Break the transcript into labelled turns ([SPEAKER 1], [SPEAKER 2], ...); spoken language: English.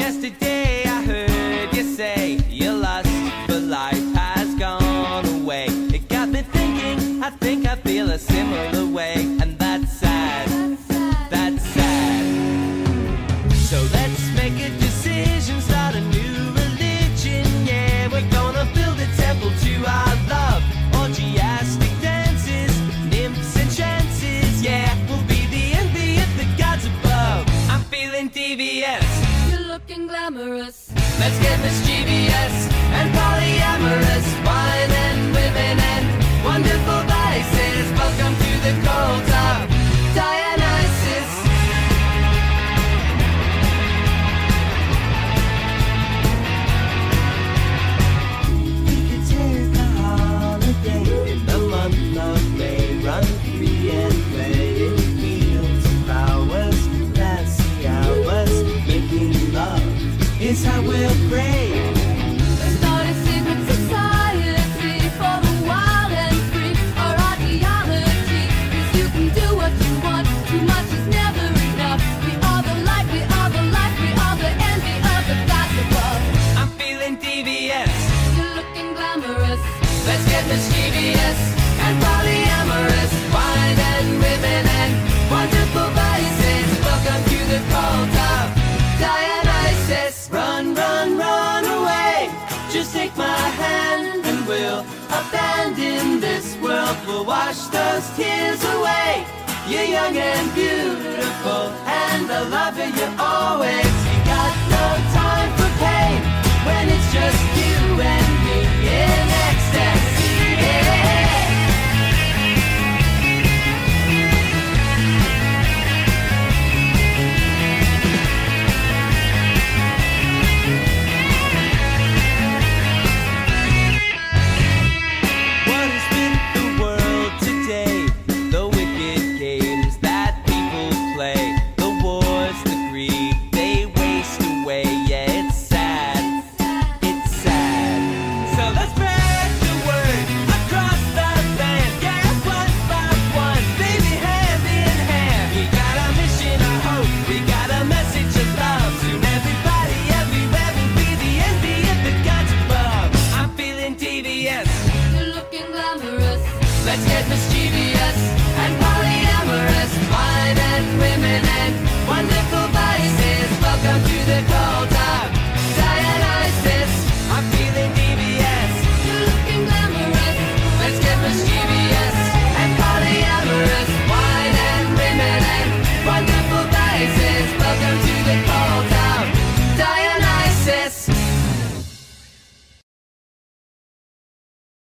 [SPEAKER 1] Yesterday I heard you say your lust for life has gone away. It got me thinking, I think I feel a similar way, and that's sad. That's sad. So let's make a decision, start a new religion. Yeah, we're gonna build a temple to our love. Orgiastic dances, nymphs and chances. Yeah, we'll be the envy of the gods above. I'm feeling.
[SPEAKER 2] Looking glamorous.
[SPEAKER 1] Let's get mischievous and polyamorous. Mischievous and polyamorous. Wine and women and wonderful vices. Welcome to the cult of Dionysus. Run, run, run away. Just take my hand and we'll abandon this world. We'll wash those tears away. You're young and beautiful, and I love you always. Let's get mischievous and polyamorous. Wine and women and wonderful